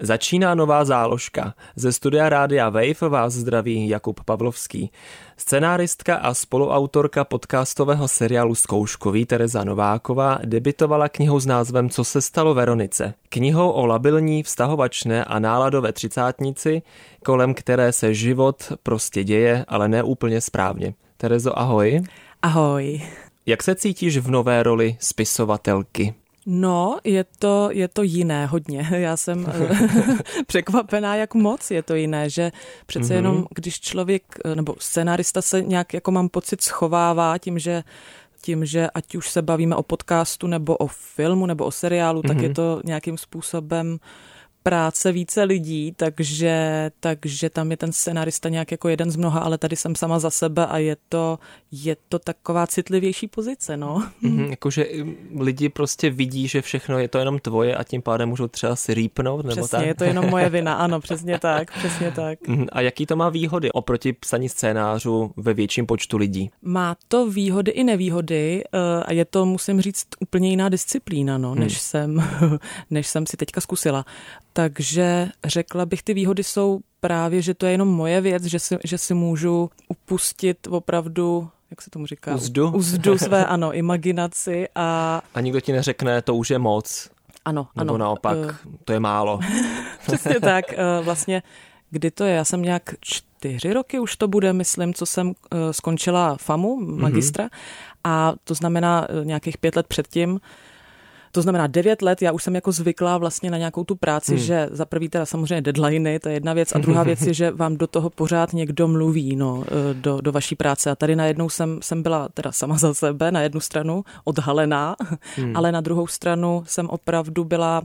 Začíná nová záložka. Ze studia Rádia Wave vás zdraví Jakub Pavlovský. Scenáristka a spoluautorka podcastového seriálu Zkouškový Tereza Nováková debitovala knihou s názvem Co se stalo Veronice. Knihou o labilní, vztahovačné a náladové třicátnici, kolem které se život prostě děje, ale ne úplně správně. Terezo, ahoj. Ahoj. Jak se cítíš v nové roli spisovatelky? No, je to, je to jiné hodně. Já jsem eh, překvapená, jak moc je to jiné, že přece mm-hmm. jenom, když člověk, eh, nebo scenárista se nějak, jako mám pocit, schovává tím, že tím, že ať už se bavíme o podcastu, nebo o filmu, nebo o seriálu, mm-hmm. tak je mhm. to nějakým způsobem uh, práce více lidí, takže, takže tam je ten scenarista nějak jako jeden z mnoha, ale tady jsem sama za sebe a je to, je to taková citlivější pozice, no. Mm-hmm, jakože lidi prostě vidí, že všechno je to jenom tvoje a tím pádem můžou třeba si rýpnout, nebo přesně, tak? je to jenom moje vina, ano, přesně tak, přesně tak. Mm-hmm, a jaký to má výhody oproti psaní scénářů ve větším počtu lidí? Má to výhody i nevýhody eh, a je to, musím říct, úplně jiná disciplína, no, než, hmm. jsem, než jsem si teďka zkusila. Takže řekla bych, ty výhody jsou právě, že to je jenom moje věc, že si, že si můžu upustit opravdu jak se tomu říká? Uzdu. Uzdu své, ano, imaginaci a... A nikdo ti neřekne, to už je moc. Ano, Nebo ano. naopak, uh, to je málo. Přesně tak. Uh, vlastně, kdy to je? Já jsem nějak čtyři roky už to bude, myslím, co jsem uh, skončila FAMu, magistra. Mm-hmm. A to znamená uh, nějakých pět let předtím, to znamená devět let, já už jsem jako zvyklá vlastně na nějakou tu práci, hmm. že za prvý teda samozřejmě deadliny, to je jedna věc, a druhá věc je, že vám do toho pořád někdo mluví, no, e, do, do vaší práce. A tady najednou jsem, jsem byla teda sama za sebe, na jednu stranu odhalená, hmm. ale na druhou stranu jsem opravdu byla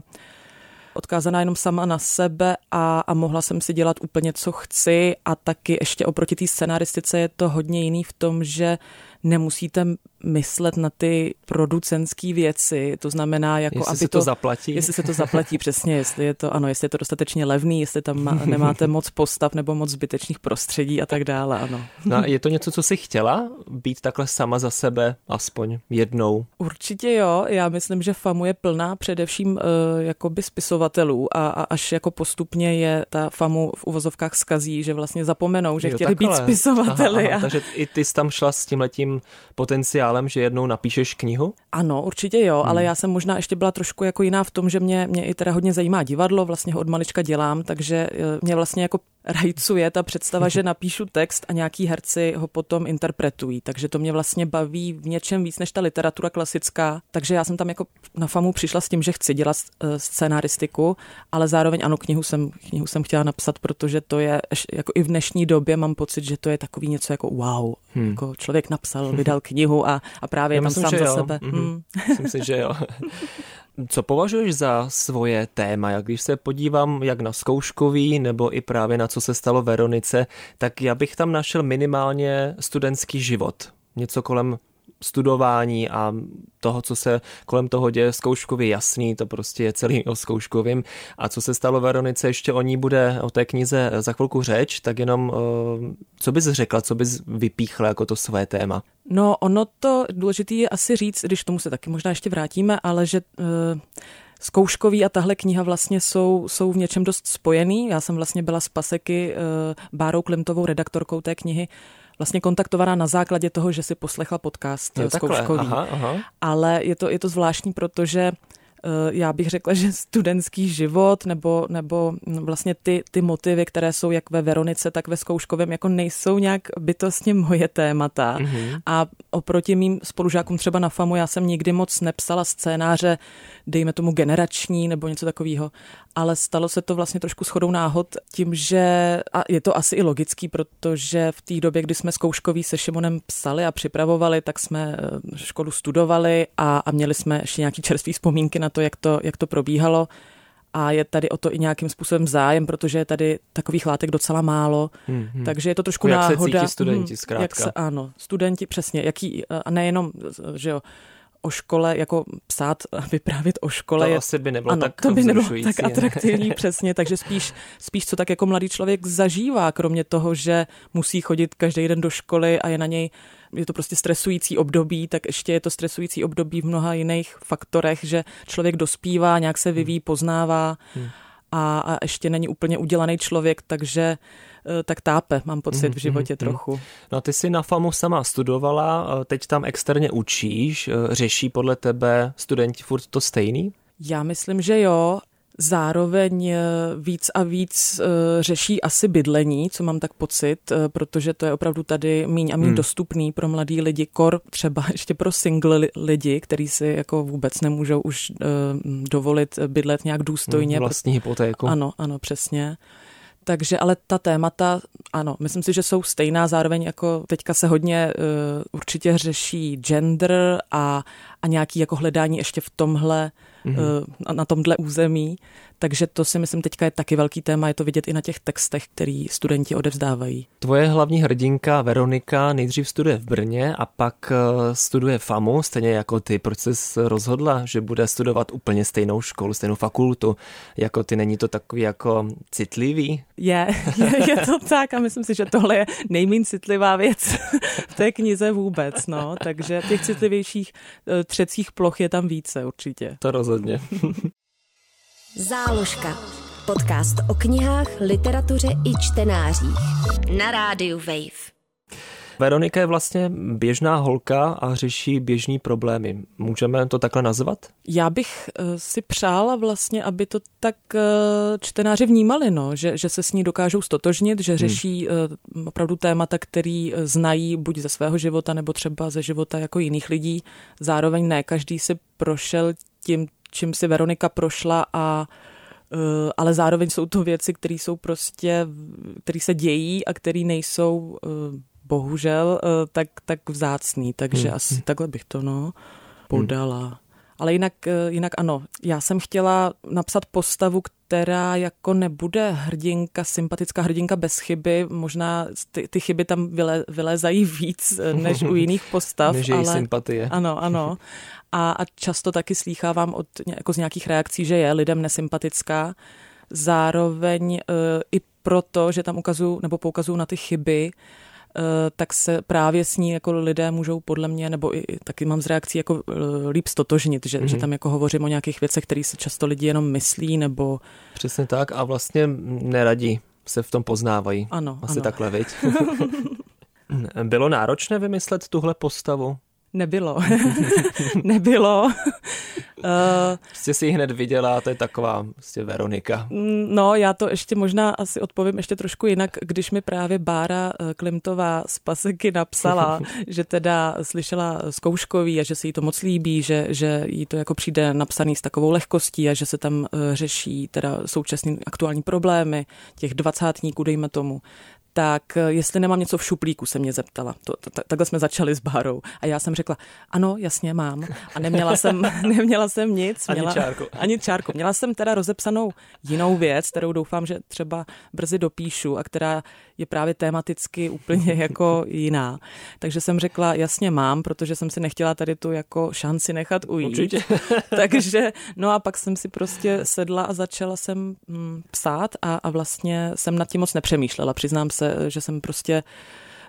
odkázaná jenom sama na sebe a, a mohla jsem si dělat úplně, co chci a taky ještě oproti té scenaristice je to hodně jiný v tom, že nemusíte myslet na ty producentské věci, to znamená, jako jestli aby se to, to zaplatí. Jestli se to zaplatí, přesně, jestli je to, ano, jestli je to dostatečně levný, jestli tam má, nemáte moc postav nebo moc zbytečných prostředí a tak dále, ano. No je to něco, co jsi chtěla? Být takhle sama za sebe aspoň jednou? Určitě jo, já myslím, že FAMu je plná především uh, jakoby spisovatelů a, a až jako postupně je ta FAMu v uvozovkách skazí, že vlastně zapomenou, že jo, chtěli takhle. být spisovateli. Aha, aha, a... Takže i ty jsi tam šla s tímhletím potenciálem, že jednou napíšeš knihu? Ano, určitě jo, hmm. ale já jsem možná ještě byla trošku jako jiná v tom, že mě, mě i teda hodně zajímá divadlo, vlastně ho od malička dělám, takže eh, mě vlastně jako rajcuje ta představa, že napíšu text a nějaký herci ho potom interpretují. Takže to mě vlastně baví v něčem víc než ta literatura klasická. Takže já jsem tam jako na FAMu přišla s tím, že chci dělat eh, scénaristiku, ale zároveň ano, knihu jsem, knihu jsem chtěla napsat, protože to je, jako i v dnešní době mám pocit, že to je takový něco jako wow. Hmm. Jako člověk napsal, vydal knihu a, a právě já tam myslím, sám za jo. sebe. Mm-hmm. Hmm. Myslím si, že jo. Co považuješ za svoje téma? Jak když se podívám jak na zkouškový nebo i právě na co se stalo Veronice, tak já bych tam našel minimálně studentský život. Něco kolem studování a toho, co se kolem toho děje zkouškově jasný, to prostě je celý o zkouškovým. A co se stalo Veronice, ještě o ní bude o té knize za chvilku řeč, tak jenom eh, co bys řekla, co bys vypíchla jako to své téma? No ono to důležité je asi říct, když tomu se taky možná ještě vrátíme, ale že uh zkouškový a tahle kniha vlastně jsou, jsou v něčem dost spojený. Já jsem vlastně byla s Paseky, uh, Bárou Klimtovou, redaktorkou té knihy, vlastně kontaktovaná na základě toho, že si poslechla podcast jo, zkouškový. Aha, aha. Ale je to, je to zvláštní, protože já bych řekla, že studentský život nebo, nebo vlastně ty, ty motivy, které jsou jak ve Veronice, tak ve Zkouškovém, jako nejsou nějak bytostně moje témata. Mm-hmm. A oproti mým spolužákům třeba na FAMu, já jsem nikdy moc nepsala scénáře, dejme tomu generační nebo něco takového, ale stalo se to vlastně trošku schodou náhod tím, že, a je to asi i logický, protože v té době, kdy jsme zkouškový se Šimonem psali a připravovali, tak jsme eh, školu studovali a, a měli jsme ještě nějaký čerstvé vzpomínky na to, jak to, jak to probíhalo a je tady o to i nějakým způsobem zájem, protože je tady takových látek docela málo, hmm, hmm. takže je to trošku jak náhoda. Jak se cítí studenti, zkrátka. Jak se, ano, studenti, přesně, jaký, a nejenom, že jo, o škole, jako psát a vyprávět o škole. To je, asi by nebylo ano, tak to by nebylo tak ne? atraktivní, přesně, takže spíš, spíš co tak jako mladý člověk zažívá, kromě toho, že musí chodit každý den do školy a je na něj je to prostě stresující období, tak ještě je to stresující období v mnoha jiných faktorech, že člověk dospívá, nějak se vyvíjí, poznává hmm. a, a ještě není úplně udělaný člověk, takže Eh, tak tápe, mám pocit v mhm, životě trochu. No ty jsi na FAMu sama studovala, eh, teď tam externě učíš, eh, řeší podle tebe studenti furt to stejný? Já myslím, že jo. Zároveň víc a víc řeší asi bydlení, co mám tak pocit, protože to je opravdu tady míň a míň hmm. dostupný pro mladý lidi, kor třeba ještě pro single lidi, kteří si jako vůbec nemůžou už dovolit bydlet nějak důstojně. Vlastní hypotéku. Ano, ano, přesně. Takže ale ta témata, ano, myslím si, že jsou stejná, zároveň jako teďka se hodně uh, určitě řeší gender a, a nějaký jako hledání ještě v tomhle, mm-hmm. na tomhle území. Takže to si myslím teďka je taky velký téma, je to vidět i na těch textech, který studenti odevzdávají. Tvoje hlavní hrdinka Veronika nejdřív studuje v Brně a pak eh, studuje FAMu, stejně jako ty. Proč jsi rozhodla, že bude studovat úplně stejnou školu, stejnou fakultu? Jako ty, není to takový jako citlivý? Je, je, je to tak a myslím si, že tohle je nejméně citlivá věc v té knize vůbec, no. Takže těch citlivějších eh, třecích ploch je tam více určitě. To rozhodně. Záložka. Podcast o knihách, literatuře i čtenářích. Na rádiu Wave. Veronika je vlastně běžná holka a řeší běžný problémy. Můžeme to takhle nazvat? Já bych uh, si přála vlastně, aby to tak uh, čtenáři vnímali, no, že, že se s ní dokážou stotožnit, že hmm. řeší uh, opravdu témata, který znají buď ze svého života nebo třeba ze života jako jiných lidí. Zároveň ne každý si prošel tím, čím si Veronika prošla a Uh, ale zároveň jsou to věci, které jsou prostě, které se dějí a které nejsou uh, bohužel uh, tak, tak vzácný, takže hmm. asi takhle bych to no podala. Hmm. Ale jinak, jinak ano, já jsem chtěla napsat postavu, která jako nebude hrdinka, sympatická hrdinka bez chyby. Možná ty, ty chyby tam vyle, vylézají víc než u jiných postav. než ale, sympatie. Ano, ano. A, a často taky slýchávám od, jako z nějakých reakcí, že je lidem nesympatická. Zároveň e, i proto, že tam ukazují nebo poukazují na ty chyby, tak se právě s ní jako lidé můžou podle mě, nebo i, taky mám z reakcí jako e, líp stotožnit, že, mm-hmm. že mhm. tam jako hovořím o nějakých věcech, které si často lidi jenom myslí, nebo... Přesně tak a vlastně neradí se v tom poznávají. Ano, Asi ano. takhle, viď? Bylo náročné vymyslet tuhle postavu? Nebylo. Nebylo. Uh, prostě si ji hned viděla, to je taková prostě Veronika. No, já to ještě možná asi odpovím ještě trošku jinak, když mi právě Bára eh, Klimtová z Paseky napsala, že teda slyšela zkouškový a že se jí to moc líbí, že, že jí to jako přijde napsaný s takovou lehkostí a že se tam eh, řeší teda současné aktuální problémy těch dvacátníků, dejme tomu, tak eh, jestli nemám něco v šuplíku, se mě zeptala. To, to, takhle jsme začali s Bárou. A já jsem řekla, ano, jasně mám. A neměla jsem, neměla jsem nic. Měla, ani čárku. Ani čárku. Měla jsem teda rozepsanou jinou věc, kterou doufám, že třeba brzy dopíšu a která je právě tematicky úplně jako jiná. Takže jsem řekla, jasně mám, protože jsem si nechtěla tady tu jako šanci nechat ujít. Určitě. Takže, no a pak jsem si prostě sedla a začala jsem hm, psát a, a vlastně jsem nad tím moc nepřemýšlela. Přiznám se, že jsem prostě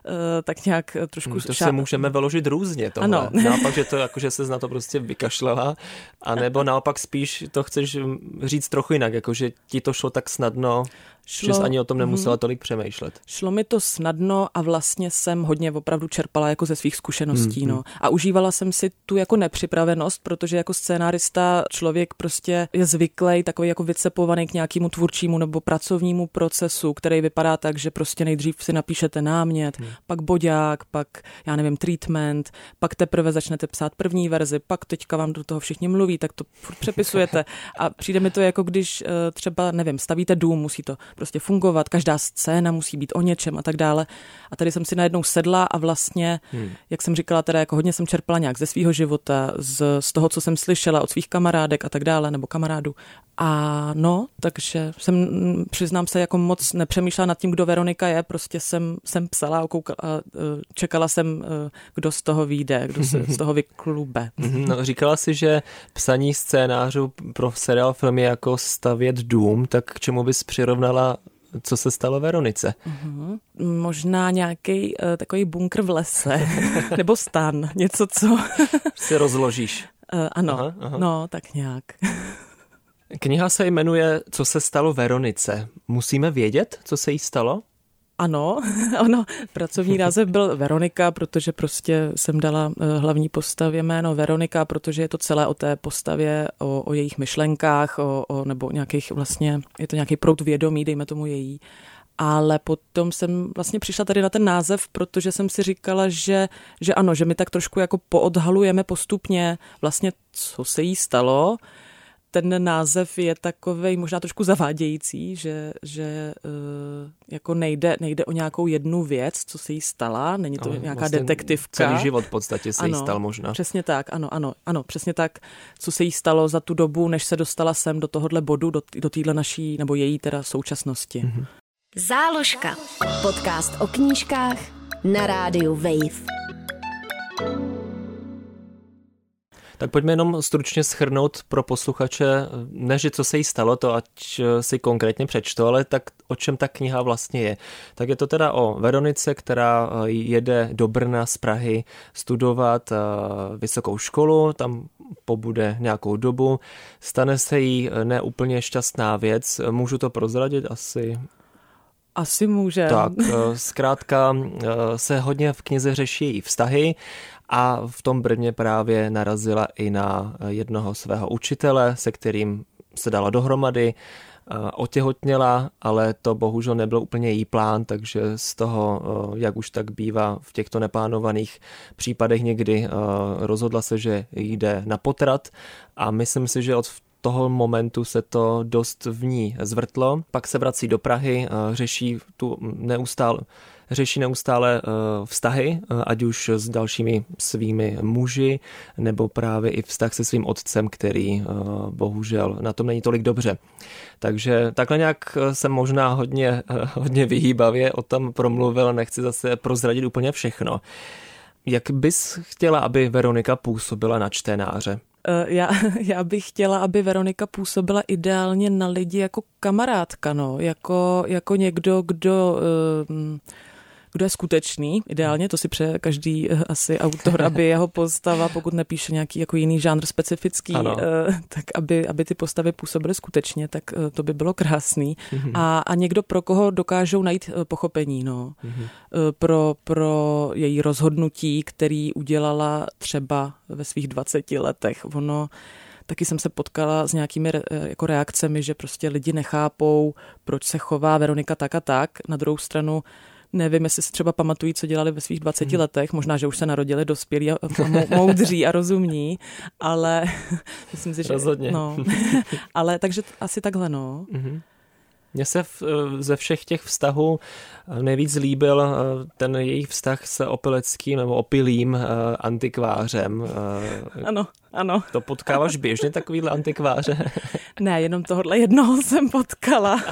eh, tak nějak trošku... Hmm, to se můžeme vyložit různě tohle. Ano. Naopak, že to jako, že se na to prostě vykašlela, anebo naopak spíš to chceš říct trochu jinak, jako že ti to šlo tak snadno, Šlo, že jsi ani o tom nemusela mm, tolik přemýšlet. Šlo mi to snadno a vlastně jsem hodně opravdu čerpala jako ze svých zkušeností. Mm, no. A užívala jsem si tu jako nepřipravenost, protože jako scénárista člověk prostě je zvyklý takový jako vycepovaný k nějakému tvůrčímu nebo pracovnímu procesu, který vypadá tak, že prostě nejdřív si napíšete námět, mm. pak boďák, pak já nevím, treatment, pak teprve začnete psát první verzi, pak teďka vám do toho všichni mluví, tak to přepisujete. A přijde mi to jako když eh, třeba, nevím, stavíte dům, musí to prostě fungovat, každá scéna musí být o něčem a tak dále. A tady jsem si najednou sedla a vlastně, hmm. jak jsem říkala, teda jako hodně jsem čerpala nějak ze svého života, z, z toho, co jsem slyšela od svých kamarádek a tak dále, nebo kamarádů. A no, takže jsem, přiznám se, jako moc nepřemýšlela nad tím, kdo Veronika je, prostě jsem, jsem psala, koukala, čekala jsem, kdo z toho vyjde, kdo se z toho vyklube. Mhm, no, říkala si, že psaní scénářů pro seriál filmy jako stavět dům, tak k čemu bys přirovnala co se stalo Veronice? Uh-huh. Možná nějaký uh, takový bunkr v lese, nebo stan, něco, co... si rozložíš. Uh, ano, aha, aha. no, tak nějak. Kniha se jmenuje Co se stalo Veronice. Musíme vědět, co se jí stalo? Ano, ono, pracovní název byl Veronika, protože prostě jsem dala eh, hlavní postavě jméno Veronika, protože je to celé o té postavě, o, o jejich myšlenkách, o, o, nebo nějakých vlastně, je to nějaký prout vědomí, dejme tomu její. Ale potom jsem vlastně přišla tady na ten název, protože jsem si říkala, že, že ano, že my tak trošku jako poodhalujeme postupně vlastně, co se jí stalo, ten název je takový možná trošku zavádějící, že, že uh, jako nejde, nejde o nějakou jednu věc, co se jí stala, není to no, nějaká vlastně detektivka. Celý život v podstatě se ano, jí stal možná. Přesně tak, ano, ano, ano, přesně tak, co se jí stalo za tu dobu, než se dostala sem do tohohle bodu, do, do téhle naší, nebo její teda současnosti. Mm-hmm. Záložka. Podcast o knížkách na rádiu Wave. Tak pojďme jenom stručně schrnout pro posluchače, ne, že co se jí stalo, to ať si konkrétně přečto, ale tak o čem ta kniha vlastně je. Tak je to teda o Veronice, která eh, jede do Brna z Prahy studovat eh, vysokou školu, tam pobude nějakou dobu, stane se jí eh, neúplně šťastná věc, můžu to prozradit asi asi může. Tak, zkrátka se hodně v knize řeší její vztahy a v tom Brně právě narazila i na jednoho svého učitele, se kterým se dala dohromady, otěhotněla, ale to bohužel nebyl úplně její plán, takže z toho, jak už tak bývá v těchto neplánovaných případech někdy, rozhodla se, že jde na potrat a myslím si, že od toho momentu se to dost v ní zvrtlo. Pak se vrací do Prahy, řeší tu neustále řeší neustále eh, vztahy, eh, ať už s dalšími svými muži, nebo právě i vztah se svým otcem, který eh, bohužel na tom není tolik dobře. Takže takhle nějak jsem možná hodně, hodně vyhýbavě o tom promluvil, nechci zase prozradit úplně všechno. Jak bys chtěla, aby Veronika působila na čtenáře? Já, já bych chtěla, aby Veronika působila ideálně na lidi jako kamarádka, no, jako, jako někdo, kdo uh, kdo je skutečný, ideálně, to si přeje každý uh, asi autor, aby jeho postava, pokud nepíše nějaký jako jiný žánr specifický, uh, tak aby, aby ty postavy působily skutečně, tak uh, to by bylo krásný. Mm-hmm. A, a někdo, pro koho dokážou najít pochopení, no, mm-hmm. uh, pro, pro její rozhodnutí, který udělala třeba ve svých 20 letech. Ono, taky jsem se potkala s nějakými re, jako reakcemi, že prostě lidi nechápou, proč se chová Veronika tak a tak. Na druhou stranu Nevím, jestli si třeba pamatují, co dělali ve svých 20 hmm. letech, možná, že už se narodili dospělí a, a moudří a rozumní, ale myslím si, že... Rozhodně. No, ale takže asi takhle, no. Hmm. Mně se v, ze všech těch vztahů nejvíc líbil eh, ten jejich vztah s opileckým nebo opilým antikvářem. Ano, ano. To potkáváš běžně takovýhle antikváře? ne, jenom tohohle jednoho jsem potkala.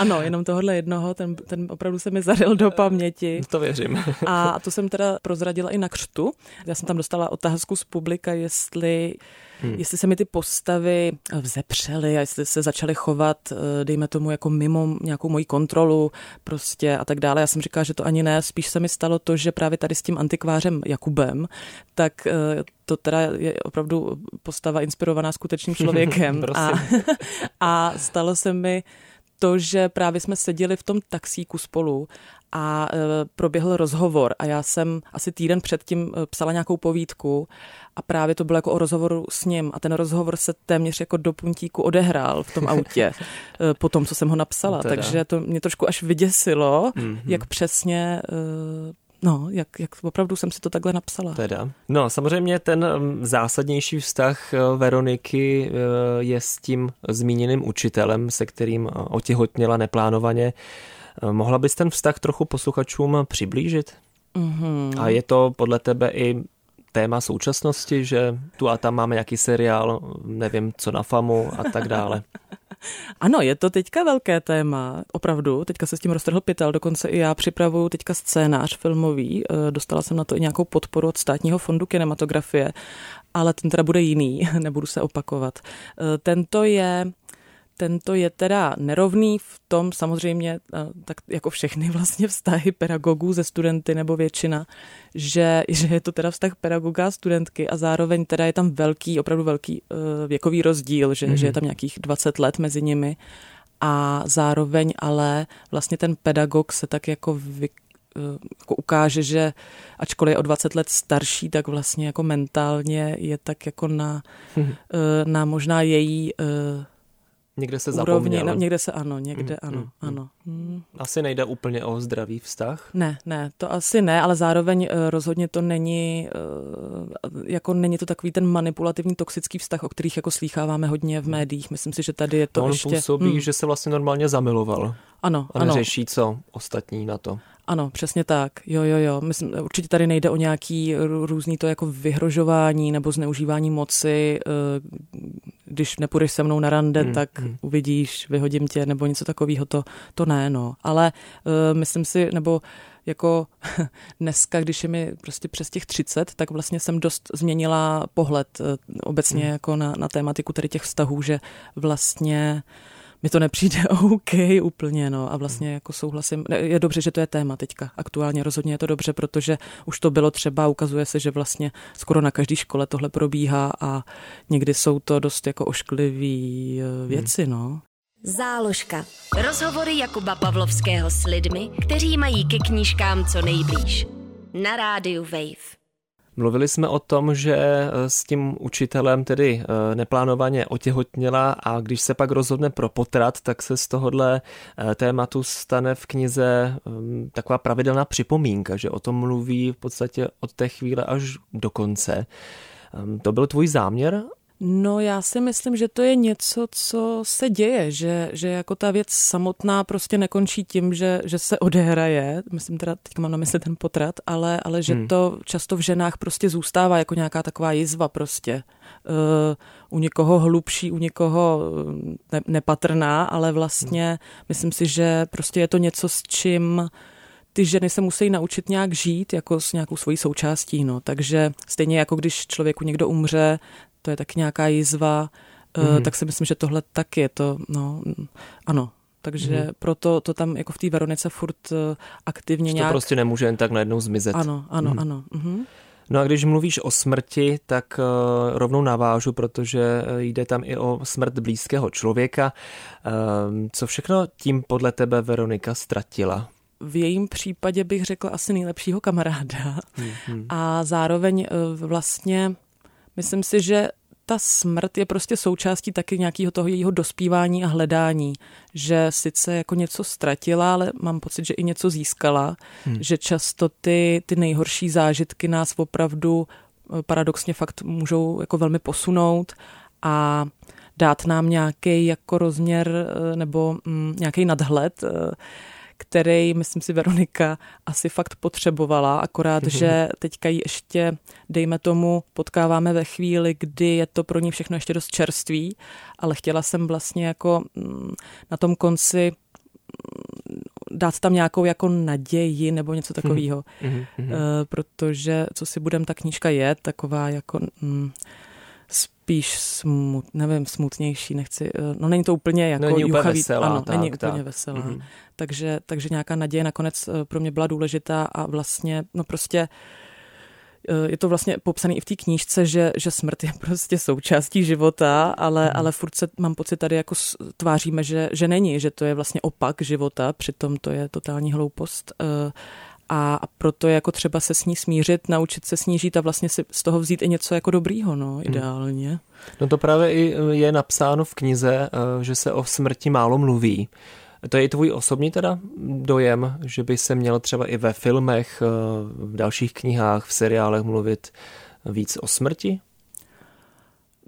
Ano, jenom tohohle jednoho, ten, ten opravdu se mi zaryl do paměti. To věřím. a to jsem teda prozradila i na křtu. Já jsem tam dostala otázku z publika, jestli Hmm. Jestli se mi ty postavy vzepřely a jestli se začaly chovat, eh, dejme tomu, jako mimo nějakou moji kontrolu prostě a tak dále. Já jsem říkala, že to ani ne, spíš se mi stalo to, že právě tady s tím antikvářem Jakubem, tak eh, to teda je opravdu postava inspirovaná skutečným člověkem. a, a stalo se mi to, že právě jsme seděli v tom taxíku spolu a e, proběhl rozhovor a já jsem asi týden předtím e, psala nějakou povídku a právě to bylo jako o rozhovoru s ním a ten rozhovor se téměř jako do puntíku odehrál v tom autě e, po tom, co jsem ho napsala, no takže to mě trošku až vyděsilo, mm-hmm. jak přesně No, jak, jak opravdu jsem si to takhle napsala. Teda. No, samozřejmě ten zásadnější vztah Veroniky je s tím zmíněným učitelem, se kterým otěhotněla neplánovaně. Mohla bys ten vztah trochu posluchačům přiblížit? Mm-hmm. A je to podle tebe i téma současnosti, že tu a tam máme nějaký seriál, nevím, co na FAMu a tak dále. Ano, je to teďka velké téma, opravdu. Teďka se s tím roztrhl pytel, dokonce i já připravuju teďka scénář filmový. Eh, dostala jsem na to i nějakou podporu od státního fondu kinematografie, ale ten teda bude jiný, nebudu se opakovat. Eh, tento je tento je teda nerovný v tom samozřejmě, eh, tak jako všechny vlastně vztahy pedagogů ze studenty nebo většina, že, že je to teda vztah pedagoga a studentky a zároveň teda je tam velký, opravdu velký uh, věkový rozdíl, že, mm-hmm. že je tam nějakých 20 let mezi nimi a zároveň ale vlastně ten pedagog se tak jako vy, eh, jako ukáže, že ačkoliv je o 20 let starší, tak vlastně jako mentálně je tak jako na, mm-hmm. na možná její Někde se úrovni, zapomněl. No, někde se ano, někde mm, ano, mm, ano. Mm. Asi nejde úplně o zdravý vztah? Ne, ne, to asi ne, ale zároveň uh, rozhodně to není, uh, jako není to takový ten manipulativní toxický vztah, o kterých jako slýcháváme hodně v médiích. Myslím si, že tady je to no, on ještě... působí, hmm. že se vlastně normálně zamiloval. Ano, a ano. řeší, co ostatní na to. Ano, přesně tak. Jo, jo, jo. Myslím, určitě tady nejde o nějaký různý to jako vyhrožování nebo zneužívání moci. Když nepůjdeš se mnou na rande, hmm, tak hmm. uvidíš, vyhodím tě nebo něco takového. To, to ne, no. Ale uh, myslím si, nebo jako dneska, když je mi prostě přes těch 30, tak vlastně jsem dost změnila pohled uh, obecně hmm. jako na, na tématiku tady těch vztahů, že vlastně uh, mi to nepřijde OK úplně, no a vlastně hmm. jako souhlasím. Je dobře, že to je téma teďka. Aktuálně rozhodně je to dobře, protože už to bylo třeba, ukazuje se, že vlastně skoro na každé škole tohle probíhá a někdy jsou to dost jako ošklivý eh, věci, hmm. no. Záložka. Rozhovory Jakuba Pavlovského s lidmi, kteří mají ke knížkám co nejblíž. Na rádiu Wave. Mluvili jsme o tom, že eh, s tím učitelem tedy eh, neplánovaně otěhotněla a když se pak rozhodne pro potrat, tak se z tohohle eh, tématu stane v knize mm, taková pravidelná připomínka, že o tom mluví v podstatě od té chvíle až do konce. To byl tvůj záměr No já si myslím, že to je něco, co se děje, že, že jako ta věc samotná prostě nekončí tím, že, že se odehraje, myslím teda, teď mám na mysli ten potrat, ale, ale že hmm. to často v ženách prostě zůstává jako nějaká taková jizva prostě. Uh, u někoho hlubší, u někoho eh, ne, nepatrná, ale vlastně hmm. myslím si, že prostě je to něco, s čím ty ženy se musí naučit nějak žít jako s nějakou svojí součástí. No. Takže stejně jako když člověku někdo umře, to je tak nějaká jizva, mm-hmm. tak si myslím, že tohle tak je to, no, ano, takže mm-hmm. proto to tam jako v té Veronice furt eh, aktivně že nějak... to prostě nemůže jen tak najednou zmizet. Ano, ano, mm-hmm. ano. Mm-hmm. No a když mluvíš o smrti, tak uh, rovnou navážu, protože jde tam i o smrt blízkého člověka. Uh, co všechno tím podle tebe Veronika ztratila? v jejím případě bych řekla asi nejlepšího kamaráda. Mm-hmm. A zároveň vlastně Myslím si, že ta smrt je prostě součástí taky nějakého toho jejího dospívání a hledání, že sice jako něco ztratila, ale mám pocit, že i něco získala, hmm. že často ty, ty nejhorší zážitky nás opravdu eh, paradoxně fakt můžou jako velmi posunout a dát nám nějaký jako rozměr eh, nebo mm, nějaký nadhled eh, který, myslím si, Veronika asi fakt potřebovala, akorát, mm-hmm. že teďka ji ještě, dejme tomu, potkáváme ve chvíli, kdy je to pro ní všechno ještě dost čerství, ale chtěla jsem vlastně jako mm, na tom konci mm, dát tam nějakou jako naději nebo něco takového, mm-hmm. uh, protože co si budem, ta knížka je taková jako... Mm, spíš smut, nevím, smutnější, nechci, eh, no není to úplně jako není úplně juchavý, veselá, ano, tak, není tak. úplně veselá. Mm-hmm. Takže, takže nějaká naděje nakonec eh, pro mě byla důležitá a vlastně, no prostě eh, je to vlastně popsané i v té knížce, že, že smrt je prostě součástí života, ale, mm. ale furt se, mám pocit, tady jako tváříme, že, že není, že to je vlastně opak života, přitom to je totální hloupost. Uh, a, proto je jako třeba se s ní smířit, naučit se snížit a vlastně si z toho vzít i něco jako dobrýho, no, hmm. ideálně. Hmm. No to právě i je napsáno v knize, eh, že se o smrti málo mluví. To je i tvůj osobní teda dojem, že by se měl třeba i ve filmech, eh, v dalších knihách, v seriálech mluvit víc o smrti?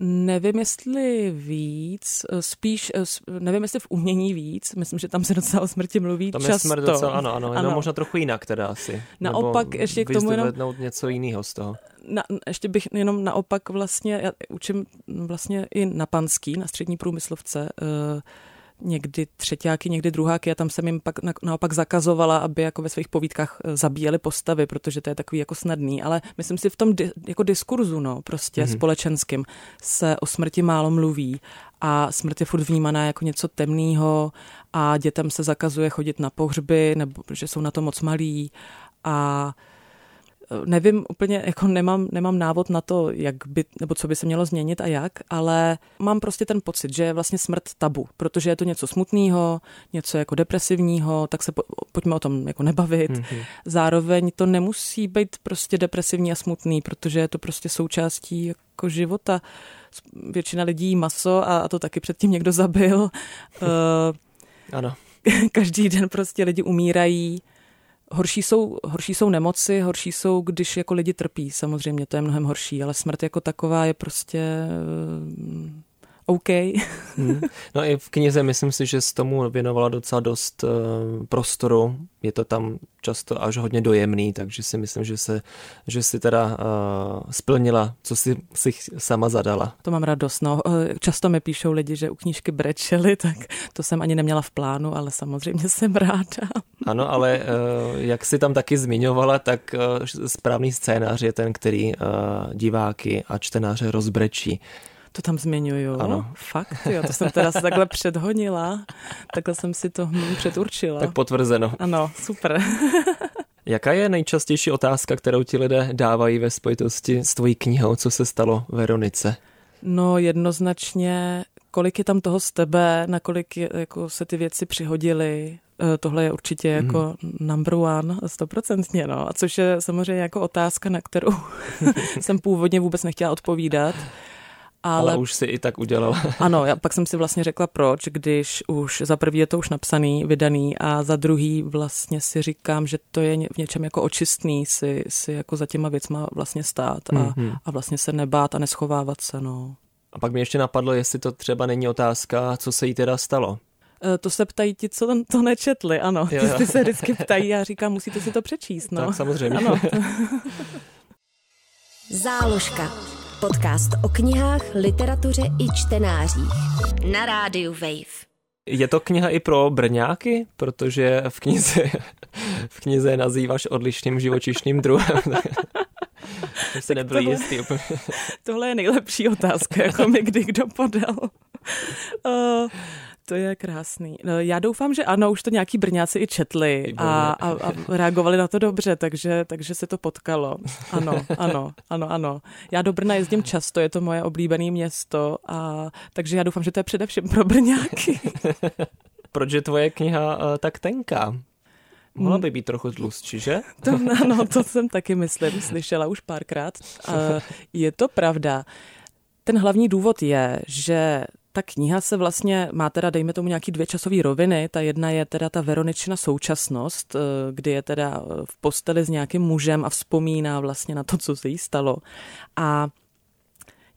Nevím, jestli víc, spíš, nevím, jestli v umění víc, myslím, že tam se docela o smrti mluví tam často. je smrt docela, ano, ano, ano. možná trochu jinak teda asi. Naopak Nebo ještě k tomu jenom... něco jiného z toho. Na, ještě bych jenom naopak vlastně, já učím vlastně i na Panský, na střední průmyslovce, uh, někdy třetíáky, někdy druháky a tam jsem jim pak na, naopak zakazovala, aby jako ve svých povídkách eh, zabíjeli postavy, protože to je takový jako snadný, ale myslím si v tom di, jako diskurzu, no, prostě mm-hmm. společenským se o smrti málo mluví a smrt je furt vnímaná jako něco temného a dětem se zakazuje chodit na pohřby, nebo že jsou na to moc malí a nevím úplně, jako nemám, nemám návod na to, jak by, nebo co by se mělo změnit a jak, ale mám prostě ten pocit, že je vlastně smrt tabu, protože je to něco smutného, něco jako depresivního, tak se po, pojďme o tom jako nebavit. Mm-hmm. Zároveň to nemusí být prostě depresivní a smutný, protože je to prostě součástí jako života. Většina lidí jí maso a, a to taky předtím někdo zabil. uh, ano. Každý den prostě lidi umírají Horší jsou, horší jsou nemoci, horší jsou, když jako lidi trpí, samozřejmě, to je mnohem horší, ale smrt jako taková je prostě OK. hmm. No i v knize myslím si, že s tomu věnovala docela dost uh, prostoru. Je to tam často až hodně dojemný, takže si myslím, že, se, že si teda uh, splnila, co si, si sama zadala. To mám radost. No. Eh, často mi píšou lidi, že u knížky brečeli, tak to jsem ani neměla v plánu, ale samozřejmě jsem ráda. Ano, ale uh, jak si tam taky zmiňovala, tak uh, správný scénář je ten, který uh, diváky a čtenáře rozbrečí. To tam zmiňuju. Ano. Fakt, jo, to jsem teda se takhle předhonila. Takhle jsem si to hm, předurčila. Tak potvrzeno. Ano, super. Jaká je nejčastější otázka, kterou ti lidé dávají ve spojitosti s tvojí knihou, co se stalo Veronice? No jednoznačně, kolik je tam toho z tebe, nakolik je, jako se ty věci přihodily, tohle je určitě jako mm. number one, stoprocentně, no. A což je samozřejmě jako otázka, na kterou jsem původně vůbec nechtěla odpovídat. Ale, ale už si i tak udělala. ano, já pak jsem si vlastně řekla proč, když už za prvý je to už napsaný, vydaný a za druhý vlastně si říkám, že to je v něčem jako očistný si, si jako za těma věcma vlastně stát a, mm-hmm. a vlastně se nebát a neschovávat se, no. A pak mi ještě napadlo, jestli to třeba není otázka, co se jí teda stalo. E, to se ptají ti, co to nečetli, ano. Jo, jo. Ty se vždycky ptají, já říkám, musíte si to přečíst, no. Tak samozřejmě. Ano. Záložka. Podcast o knihách, literatuře i čtenářích. Na rádiu Wave. Je to kniha i pro brňáky, protože v knize, v knize nazýváš odlišným živočišným druhem. se nebyl tohle, jistý. Tohle je nejlepší otázka, jako mi kdy kdo podal. Uh, to je krásný. No, já doufám, že ano, už to nějaký brňáci i četli a, a, a reagovali na to dobře, takže, takže se to potkalo. Ano, ano, ano, ano. Já do Brna jezdím často, je to moje oblíbené město, a, takže já doufám, že to je především pro brňáky. Proč je tvoje kniha uh, tak tenká? Mohla by být trochu tlustší, že? To, ano, to jsem taky, myslím, slyšela už párkrát. Uh, je to pravda. Ten hlavní důvod je, že ta kniha se vlastně má teda, dejme tomu, nějaký dvě časové roviny. Ta jedna je teda ta Veroničina současnost, eh, kdy je teda v posteli s nějakým mužem a vzpomíná vlastně na to, co se jí stalo. A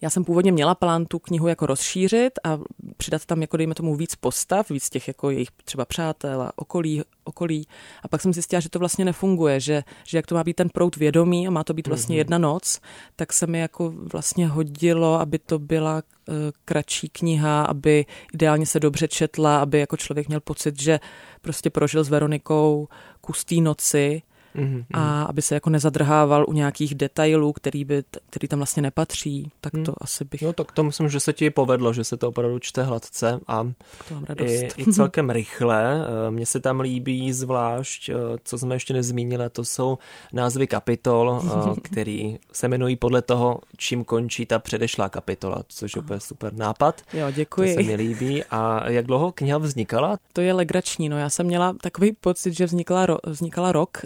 já jsem původně měla plán tu knihu jako rozšířit a přidat tam, jako dejme tomu, víc postav, víc těch jako jejich třeba přátel a okolí, okolí. A pak jsem zjistila, že to vlastně nefunguje, že, že jak to má být ten prout vědomí a má to být vlastně mm-hmm. jedna noc, tak se mi jako vlastně hodilo, aby to byla uh, kratší kniha, aby ideálně se dobře četla, aby jako člověk měl pocit, že prostě prožil s Veronikou kus té noci mm-hmm. a aby se jako nezadrhával u nějakých detailů, který, by, který tam vlastně nepatří, tak to mm. asi bych... No tak to myslím, že se ti povedlo, že se to opravdu čte hladce a i, i celkem rychle. Eh, mně se tam líbí zvlášť, eh, co jsme ještě nezmínili, to jsou názvy kapitol, eh, který se jmenují podle toho, čím končí ta předešlá kapitola, což je úplně super nápad. Jo, děkuji. To se mi líbí. A jak dlouho kniha vznikala? To je legrační, no já jsem měla takový pocit, že vznikla, ro, vznikala rok,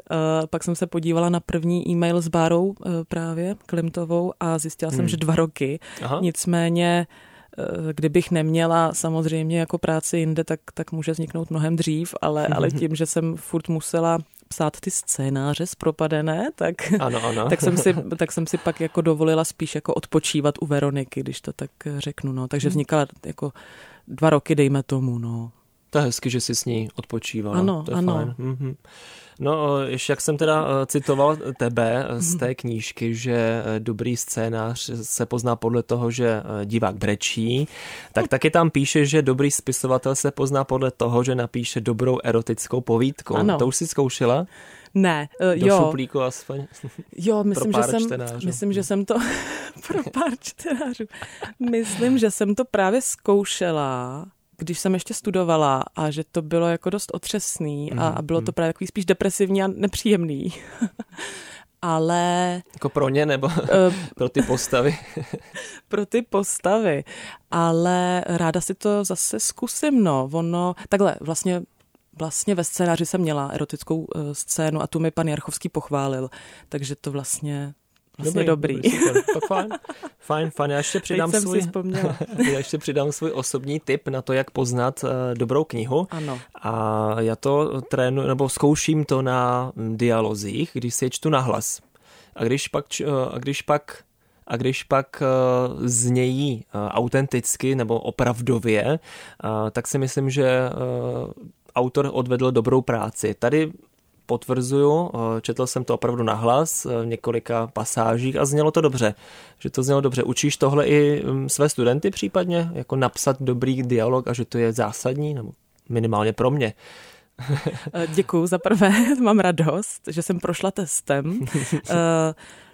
pak jsem se podívala na první e-mail s Bárou eh, právě Klimtovou a zjistila hmm. jsem, že dva roky. Aha. Nicméně kdybych neměla samozřejmě jako práci jinde, tak, tak může vzniknout mnohem dřív, ale, ale tím, že jsem furt musela psát ty scénáře zpropadené, tak, ano, ano. tak, jsem si, tak jsem si pak jako dovolila spíš jako odpočívat u Veroniky, když to tak řeknu. No. Takže mhm. vznikala jako dva roky, dejme tomu. No. To je hezky, že jsi s ní odpočívala. Ano, to je ano. Fajn. Mm-hmm. No, ještě jak jsem teda eh, citoval tebe z té knížky, že eh, dobrý scénář se pozná podle toho, že divák brečí, tak taky tam píše, že dobrý spisovatel se pozná podle toho, že napíše dobrou erotickou povídku. Ano. To už si zkoušela? Ne, uh, Do jo. šuplíku aspoň. Jo, myslím, že jsem, čtenářů. myslím, že jsem to pro pár čtenářů. Myslím, že jsem to právě zkoušela když jsem ještě studovala a že to bylo jako dost otřesný a, a bylo to právě takový spíš depresivní a nepříjemný. Ale... Jako pro ně nebo pro ty postavy? pro ty postavy. Ale ráda si to zase zkusím, no. Ono, takhle, vlastně Vlastně ve scénáři jsem měla erotickou uh, scénu a tu mi pan Jarchovský pochválil, takže to vlastně Vlastně dobrý. dobrý. super. fajn, fajn, fajn. Já ještě přidám Teď svůj, já ještě přidám svůj osobní tip na to, jak poznat uh, dobrou knihu. Ano. A já to trénu, nebo zkouším to na dialozích, když si je čtu nahlas. A když pak, uh, a když pak a když pak uh, znějí uh, autenticky nebo opravdově, uh, tak si myslím, že autor odvedl dobrou práci. Tady potvrzuju, eh, četl jsem to opravdu nahlas v několika pasážích a znělo to dobře, že to znělo dobře. Učíš tohle i mm, své studenty případně, jako napsat dobrý dialog a že to je zásadní, nebo minimálně pro mě. Eh, Děkuji za prvé, mám radost, že jsem prošla testem.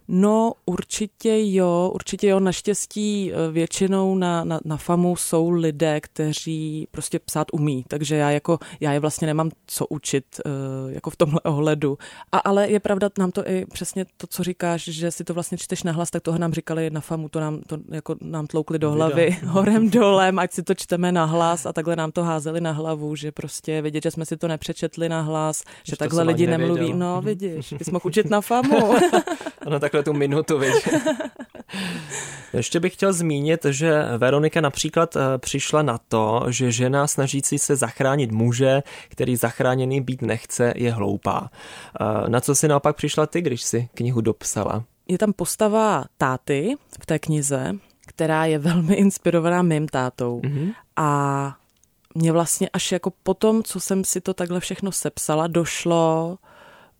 No určitě jo, určitě jo. Naštěstí eh, většinou na, na, na FAMu jsou lidé, kteří prostě psát umí, takže já jako, já je vlastně nemám co učit eh, jako v tomhle ohledu. A, ale je pravda, nám to i přesně to, co říkáš, že si to vlastně čteš nahlas, tak toho nám říkali na FAMu, to nám, to jako nám tloukli do hlavy horem dolem, ať si to čteme nahlas a takhle nám to házeli na hlavu, že prostě vidět, že jsme si to nepřečetli nahlas, že, že takhle lidi nemluví. No vidíš, bys mohl učit na FAMu. ano, tak takhle tu minutu, viď? Ještě bych chtěl zmínit, že Veronika například eh, přišla na to, že žena snažící se zachránit muže, který zachráněný být nechce, je hloupá. Eh, na co si naopak přišla ty, když si knihu dopsala? Je tam postava táty v té knize, která je velmi inspirovaná mým tátou. Mm-hmm. A mě vlastně až jako potom, co jsem si to takhle všechno sepsala, došlo,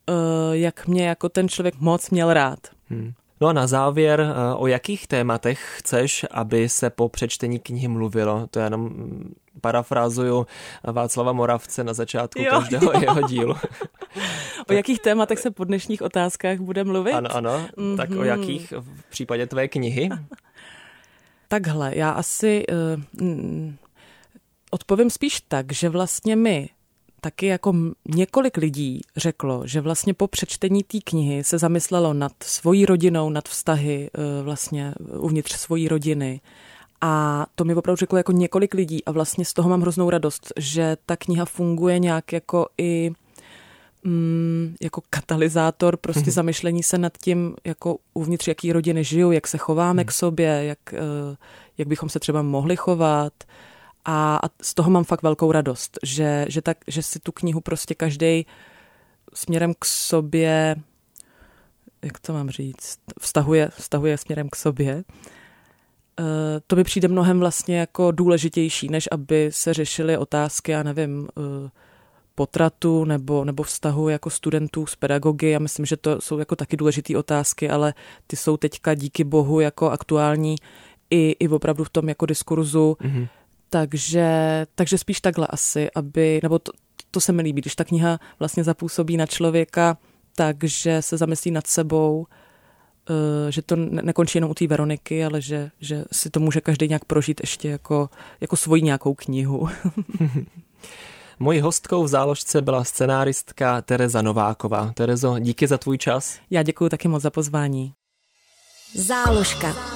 uh, jak mě jako ten člověk moc měl rád. Hmm. No a na závěr, eh, o jakých tématech chceš, aby se po přečtení knihy mluvilo? To já jenom mm, parafrázuju Václava Moravce na začátku jo, každého jo. jeho dílu. o jakých tématech se po dnešních otázkách bude mluvit? Ano, ano. Mm-hmm. Tak o mhm. jakých v případě tvé knihy? Takhle, já asi uh, odpovím spíš tak, že vlastně my taky jako několik lidí řeklo, že vlastně po přečtení té knihy se zamyslelo nad svojí rodinou, nad vztahy e, vlastně uvnitř svojí rodiny. A to mi opravdu řeklo jako několik lidí a vlastně z toho mám hroznou radost, že ta kniha funguje nějak jako i mm, jako katalyzátor prostě mm-hmm. zamyšlení se nad tím, jako uvnitř jaký rodiny žijou, jak se chováme mm. k sobě, jak, e, jak bychom se třeba mohli chovat, a, a z toho mám fakt velkou radost, že, že, tak, že si tu knihu prostě každý směrem k sobě, jak to mám říct, vztahuje, vztahuje směrem k sobě. Uh, to mi přijde mnohem vlastně jako důležitější, než aby se řešily otázky, já nevím, uh, potratu nebo, nebo vztahu jako studentů s pedagogy. Já myslím, že to jsou jako taky důležité otázky, ale ty jsou teďka díky bohu jako aktuální i, i opravdu v tom jako diskurzu. Mm-hmm takže, takže spíš takhle asi, aby, nebo to, to se mi líbí, když ta kniha vlastně zapůsobí na člověka, takže se zamyslí nad sebou, eh, že to nekončí jenom u té Veroniky, ale že, že si to může každý nějak prožít ještě jako, jako svoji nějakou knihu. Mojí hostkou v záložce byla scenáristka Tereza Nováková. Terezo, díky za tvůj čas. Já děkuji taky moc za pozvání. Záložka.